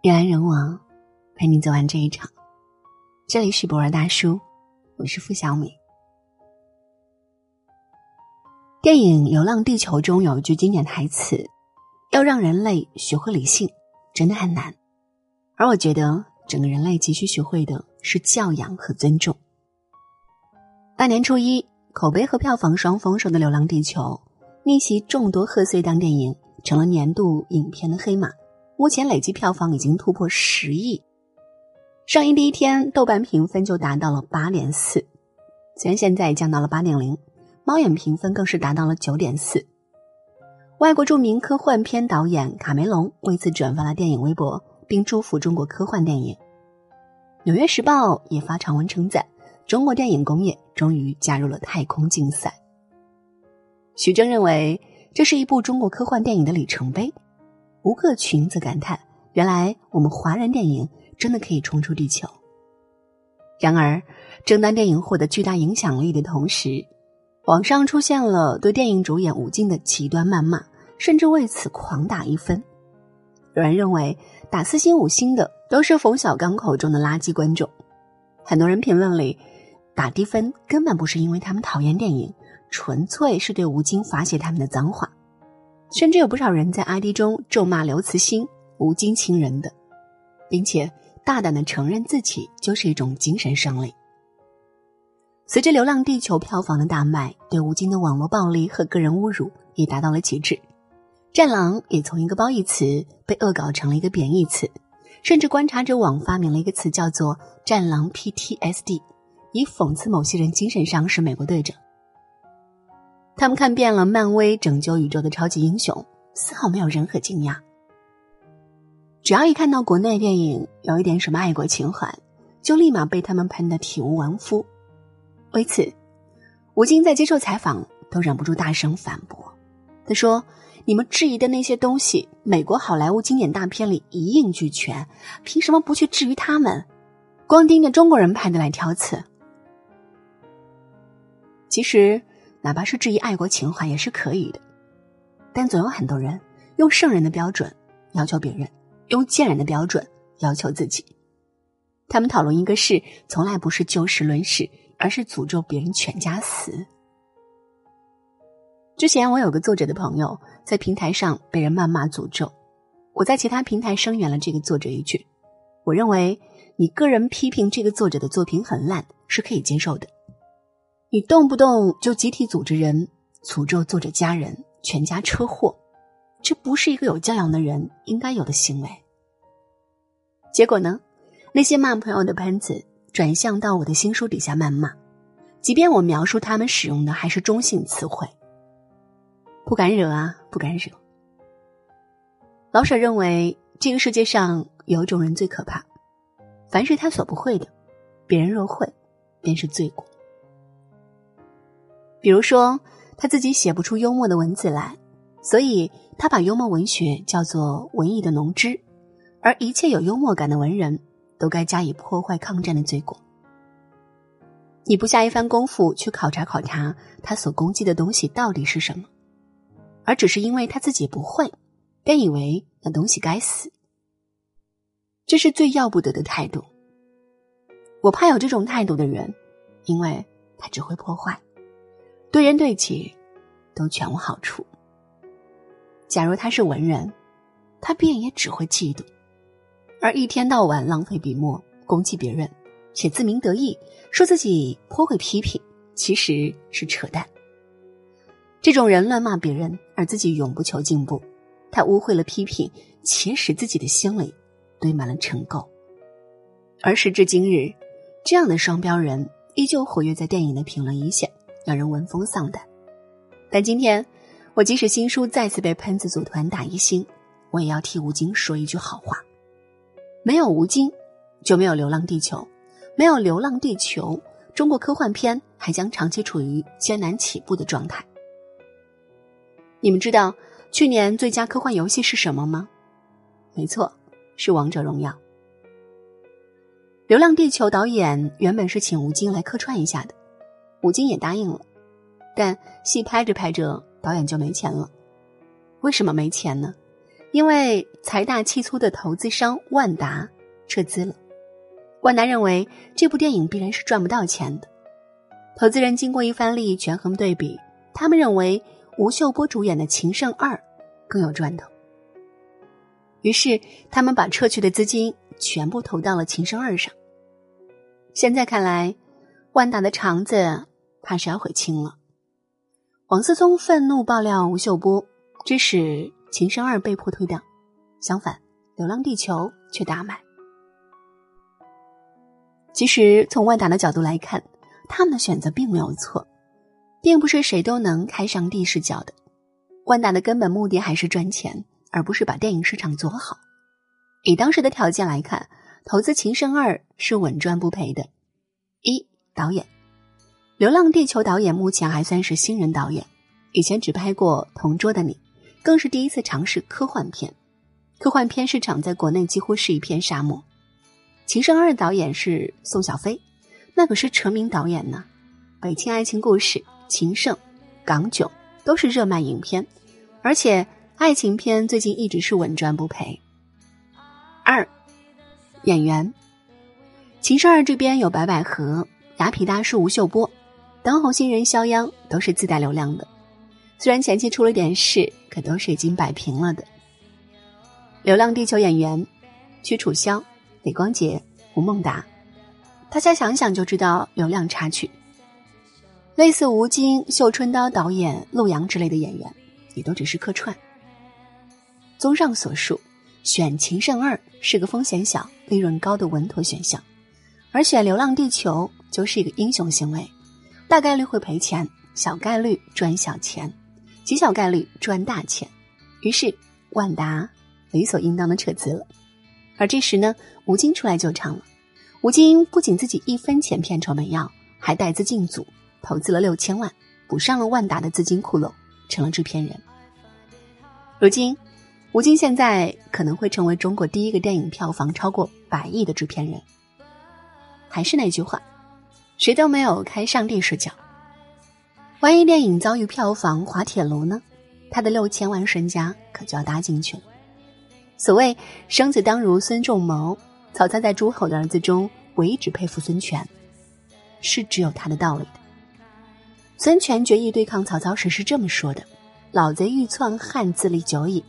人来人往，陪你走完这一场。这里是博尔大叔，我是付小米。电影《流浪地球》中有一句经典台词：“要让人类学会理性，真的很难。”而我觉得，整个人类急需学会的是教养和尊重。大年初一，口碑和票房双丰收的《流浪地球》逆袭众多贺岁档电影，成了年度影片的黑马。目前累计票房已经突破十亿。上映第一天，豆瓣评分就达到了八点四，虽然现在降到了八点零，猫眼评分更是达到了九点四。外国著名科幻片导演卡梅隆为此转发了电影微博，并祝福中国科幻电影。《纽约时报》也发长文称赞中国电影工业终于加入了太空竞赛。徐峥认为这是一部中国科幻电影的里程碑。吴克群则感叹：“原来我们华人电影真的可以冲出地球。”然而，正当电影获得巨大影响力的同时，网上出现了对电影主演吴京的极端谩骂，甚至为此狂打一分。有人认为打四星五星的都是冯小刚口中的垃圾观众。很多人评论里打低分根本不是因为他们讨厌电影，纯粹是对吴京发泄他们的脏话。甚至有不少人在 ID 中咒骂刘慈欣、吴京亲人的，并且大胆的承认自己就是一种精神胜利。随着《流浪地球》票房的大卖，对吴京的网络暴力和个人侮辱也达到了极致，《战狼》也从一个褒义词被恶搞成了一个贬义词，甚至观察者网发明了一个词叫做“战狼 PTSD”，以讽刺某些人精神上是美国队长。他们看遍了漫威拯救宇宙的超级英雄，丝毫没有任何惊讶。只要一看到国内电影有一点什么爱国情怀，就立马被他们喷得体无完肤。为此，吴京在接受采访都忍不住大声反驳。他说：“你们质疑的那些东西，美国好莱坞经典大片里一应俱全，凭什么不去质疑他们？光盯着中国人拍的来挑刺？”其实。哪怕是质疑爱国情怀也是可以的，但总有很多人用圣人的标准要求别人，用贱人的标准要求自己。他们讨论一个事，从来不是就事论事，而是诅咒别人全家死。之前我有个作者的朋友在平台上被人谩骂诅咒，我在其他平台声援了这个作者一句：我认为你个人批评这个作者的作品很烂是可以接受的。你动不动就集体组织人诅咒作者家人全家车祸，这不是一个有教养的人应该有的行为。结果呢，那些骂朋友的喷子转向到我的新书底下谩骂，即便我描述他们使用的还是中性词汇，不敢惹啊，不敢惹。老舍认为，这个世界上有一种人最可怕，凡是他所不会的，别人若会，便是罪过。比如说，他自己写不出幽默的文字来，所以他把幽默文学叫做文艺的浓汁，而一切有幽默感的文人都该加以破坏抗战的罪过。你不下一番功夫去考察考察他所攻击的东西到底是什么，而只是因为他自己不会，便以为那东西该死，这是最要不得的态度。我怕有这种态度的人，因为他只会破坏。对人对己，都全无好处。假如他是文人，他便也只会嫉妒，而一天到晚浪费笔墨攻击别人，且自鸣得意说自己颇会批评，其实是扯淡。这种人乱骂别人，而自己永不求进步，他污秽了批评，且使自己的心里堆满了尘垢。而时至今日，这样的双标人依旧活跃在电影的评论一线。让人闻风丧胆，但今天我即使新书再次被喷子组团打一星，我也要替吴京说一句好话：没有吴京，就没有《流浪地球》，没有《流浪地球》，中国科幻片还将长期处于艰难起步的状态。你们知道去年最佳科幻游戏是什么吗？没错，是《王者荣耀》。《流浪地球》导演原本是请吴京来客串一下的。吴京也答应了，但戏拍着拍着，导演就没钱了。为什么没钱呢？因为财大气粗的投资商万达撤资了。万达认为这部电影必然是赚不到钱的。投资人经过一番利益权衡对比，他们认为吴秀波主演的《情圣二》更有赚头。于是，他们把撤去的资金全部投到了《情圣二》上。现在看来，万达的肠子怕是要悔青了。王思聪愤怒爆料吴秀波，致使《情圣二》被迫退档。相反，《流浪地球》却大卖。其实，从万达的角度来看，他们的选择并没有错，并不是谁都能开上帝视角的。万达的根本目的还是赚钱，而不是把电影市场做好。以当时的条件来看，投资《情圣二》是稳赚不赔的。一导演，《流浪地球》导演目前还算是新人导演，以前只拍过《同桌的你》，更是第一次尝试科幻片。科幻片市场在国内几乎是一片沙漠。《情圣二》导演是宋小飞，那可是成名导演呢。《北京爱情故事》《情圣》《港囧》都是热卖影片，而且爱情片最近一直是稳赚不赔。二演员，《情圣二》这边有白百合、雅痞大叔吴秀波，当红新人肖央都是自带流量的。虽然前期出了点事，可都是已经摆平了的。《流浪地球》演员，屈楚萧。李光洁、吴孟达，大家想想就知道流量插曲。类似吴京、绣春刀导演陆阳之类的演员，也都只是客串。综上所述，选《情圣二》是个风险小、利润高的稳妥选项，而选《流浪地球》就是一个英雄行为，大概率会赔钱，小概率赚小钱，极小概率赚大钱。于是，万达理所应当的撤资了。而这时呢，吴京出来救场了。吴京不仅自己一分钱片酬没要，还带资进组，投资了六千万，补上了万达的资金窟窿，成了制片人。如今，吴京现在可能会成为中国第一个电影票房超过百亿的制片人。还是那句话，谁都没有开上帝视角。万一电影遭遇票房滑铁卢呢？他的六千万身家可就要搭进去了。所谓生子当如孙仲谋，曹操在诸侯的儿子中唯一只佩服孙权，是只有他的道理的。孙权决意对抗曹操时是这么说的：“老贼欲篡汉，自立久矣。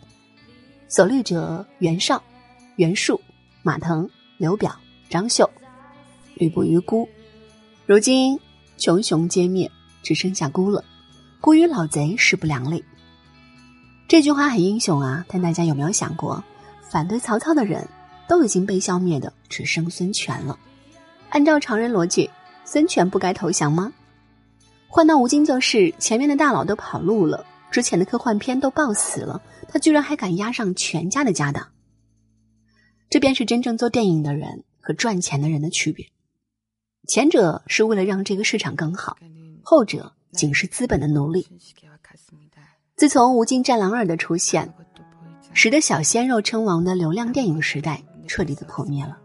所虑者袁绍、袁术、马腾、刘表、张绣，吕布于孤。如今穷雄皆灭，只剩下孤了。孤与老贼势不两立。”这句话很英雄啊，但大家有没有想过？反对曹操的人都已经被消灭的，只剩孙权了。按照常人逻辑，孙权不该投降吗？换到吴京就是，前面的大佬都跑路了，之前的科幻片都爆死了，他居然还敢押上全家的家当。这便是真正做电影的人和赚钱的人的区别。前者是为了让这个市场更好，后者仅是资本的奴隶。自从吴京《战狼二》的出现。使得小鲜肉称王的流量电影时代彻底的破灭了。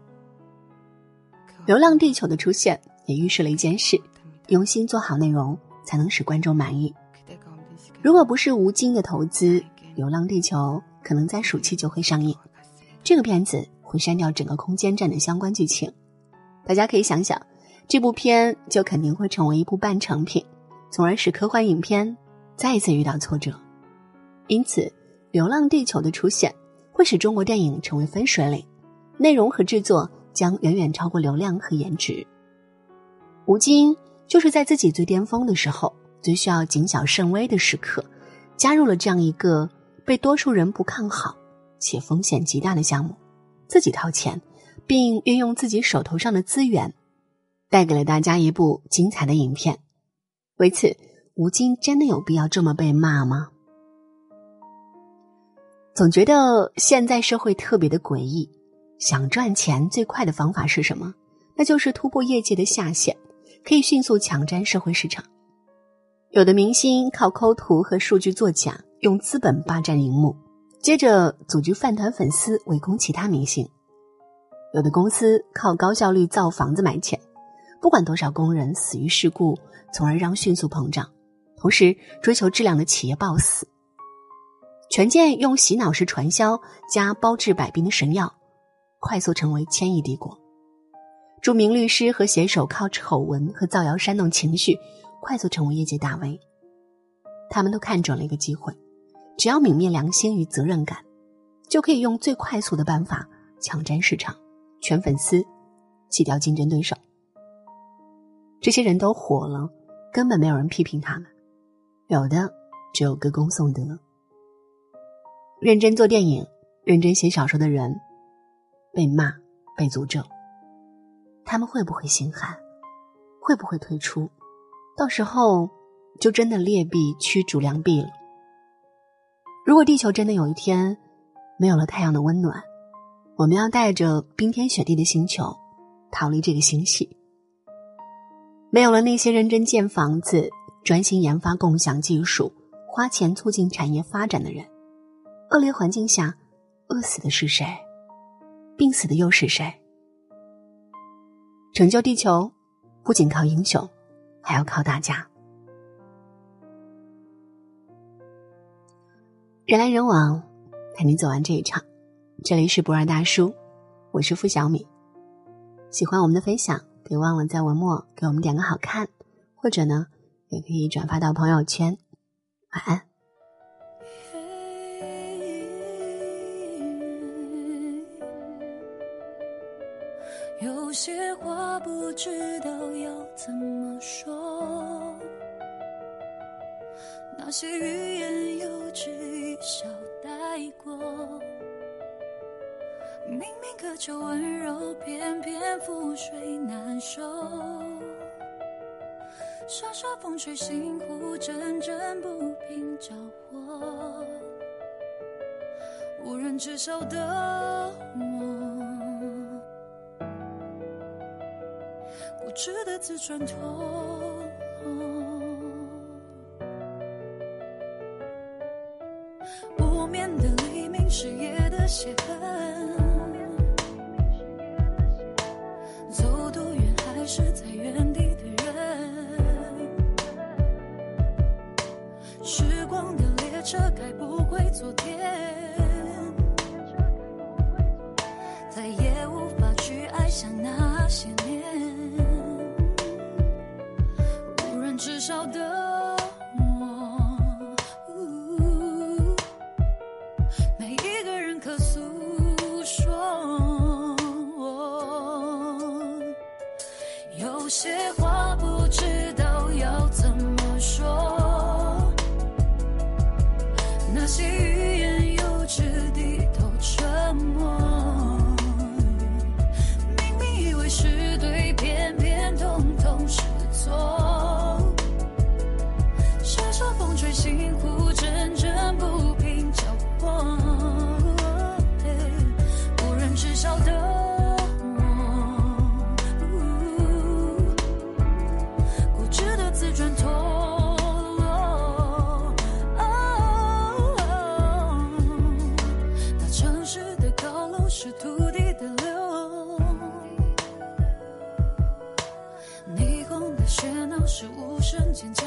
《流浪地球》的出现也预示了一件事：用心做好内容，才能使观众满意。如果不是吴京的投资，《流浪地球》可能在暑期就会上映。这个片子会删掉整个空间站的相关剧情。大家可以想想，这部片就肯定会成为一部半成品，从而使科幻影片再一次遇到挫折。因此。《流浪地球》的出现会使中国电影成为分水岭，内容和制作将远远超过流量和颜值。吴京就是在自己最巅峰的时候、最需要谨小慎微的时刻，加入了这样一个被多数人不看好且风险极大的项目，自己掏钱，并运用自己手头上的资源，带给了大家一部精彩的影片。为此，吴京真的有必要这么被骂吗？总觉得现在社会特别的诡异，想赚钱最快的方法是什么？那就是突破业界的下限，可以迅速抢占社会市场。有的明星靠抠图和数据作假，用资本霸占荧幕，接着组织饭团粉丝围攻其他明星；有的公司靠高效率造房子买钱，不管多少工人死于事故，从而让迅速膨胀，同时追求质量的企业暴死。权健用洗脑式传销加包治百病的神药，快速成为千亿帝国。著名律师和写手靠丑闻和造谣煽动情绪，快速成为业界大 V。他们都看准了一个机会，只要泯灭良心与责任感，就可以用最快速的办法抢占市场、圈粉丝、挤掉竞争对手。这些人都火了，根本没有人批评他们，有的只有歌功颂德。认真做电影、认真写小说的人，被骂、被诅咒，他们会不会心寒？会不会退出？到时候就真的劣币驱逐良币了。如果地球真的有一天没有了太阳的温暖，我们要带着冰天雪地的星球逃离这个星系。没有了那些认真建房子、专心研发共享技术、花钱促进产业发展的人。恶劣环境下，饿死的是谁？病死的又是谁？拯救地球，不仅靠英雄，还要靠大家。人来人往，陪你走完这一场。这里是不二大叔，我是付小米。喜欢我们的分享，别忘了在文末给我们点个好看，或者呢，也可以转发到朋友圈。晚安。有些话不知道要怎么说，那些欲言又止一笑带过。明明渴求温柔，偏偏覆水难收。沙沙风吹，心湖阵阵不平着火。无人知晓的我。固执的自转头，不眠的黎明，是夜的血痕。昨天，是土地的流，霓虹的喧闹是无声尖叫。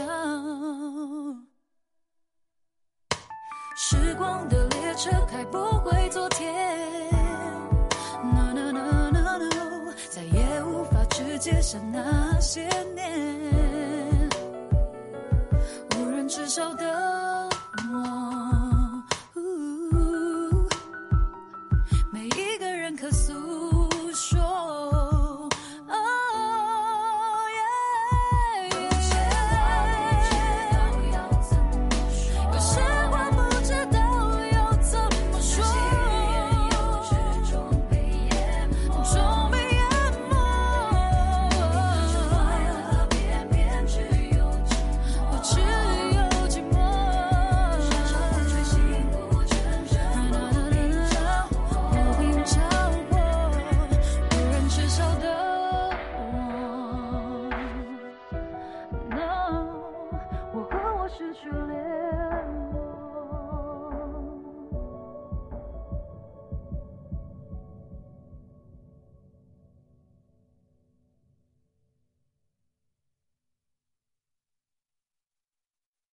时光的列车开不回昨天，No No No No No，再也无法直接想那些年，无人知晓的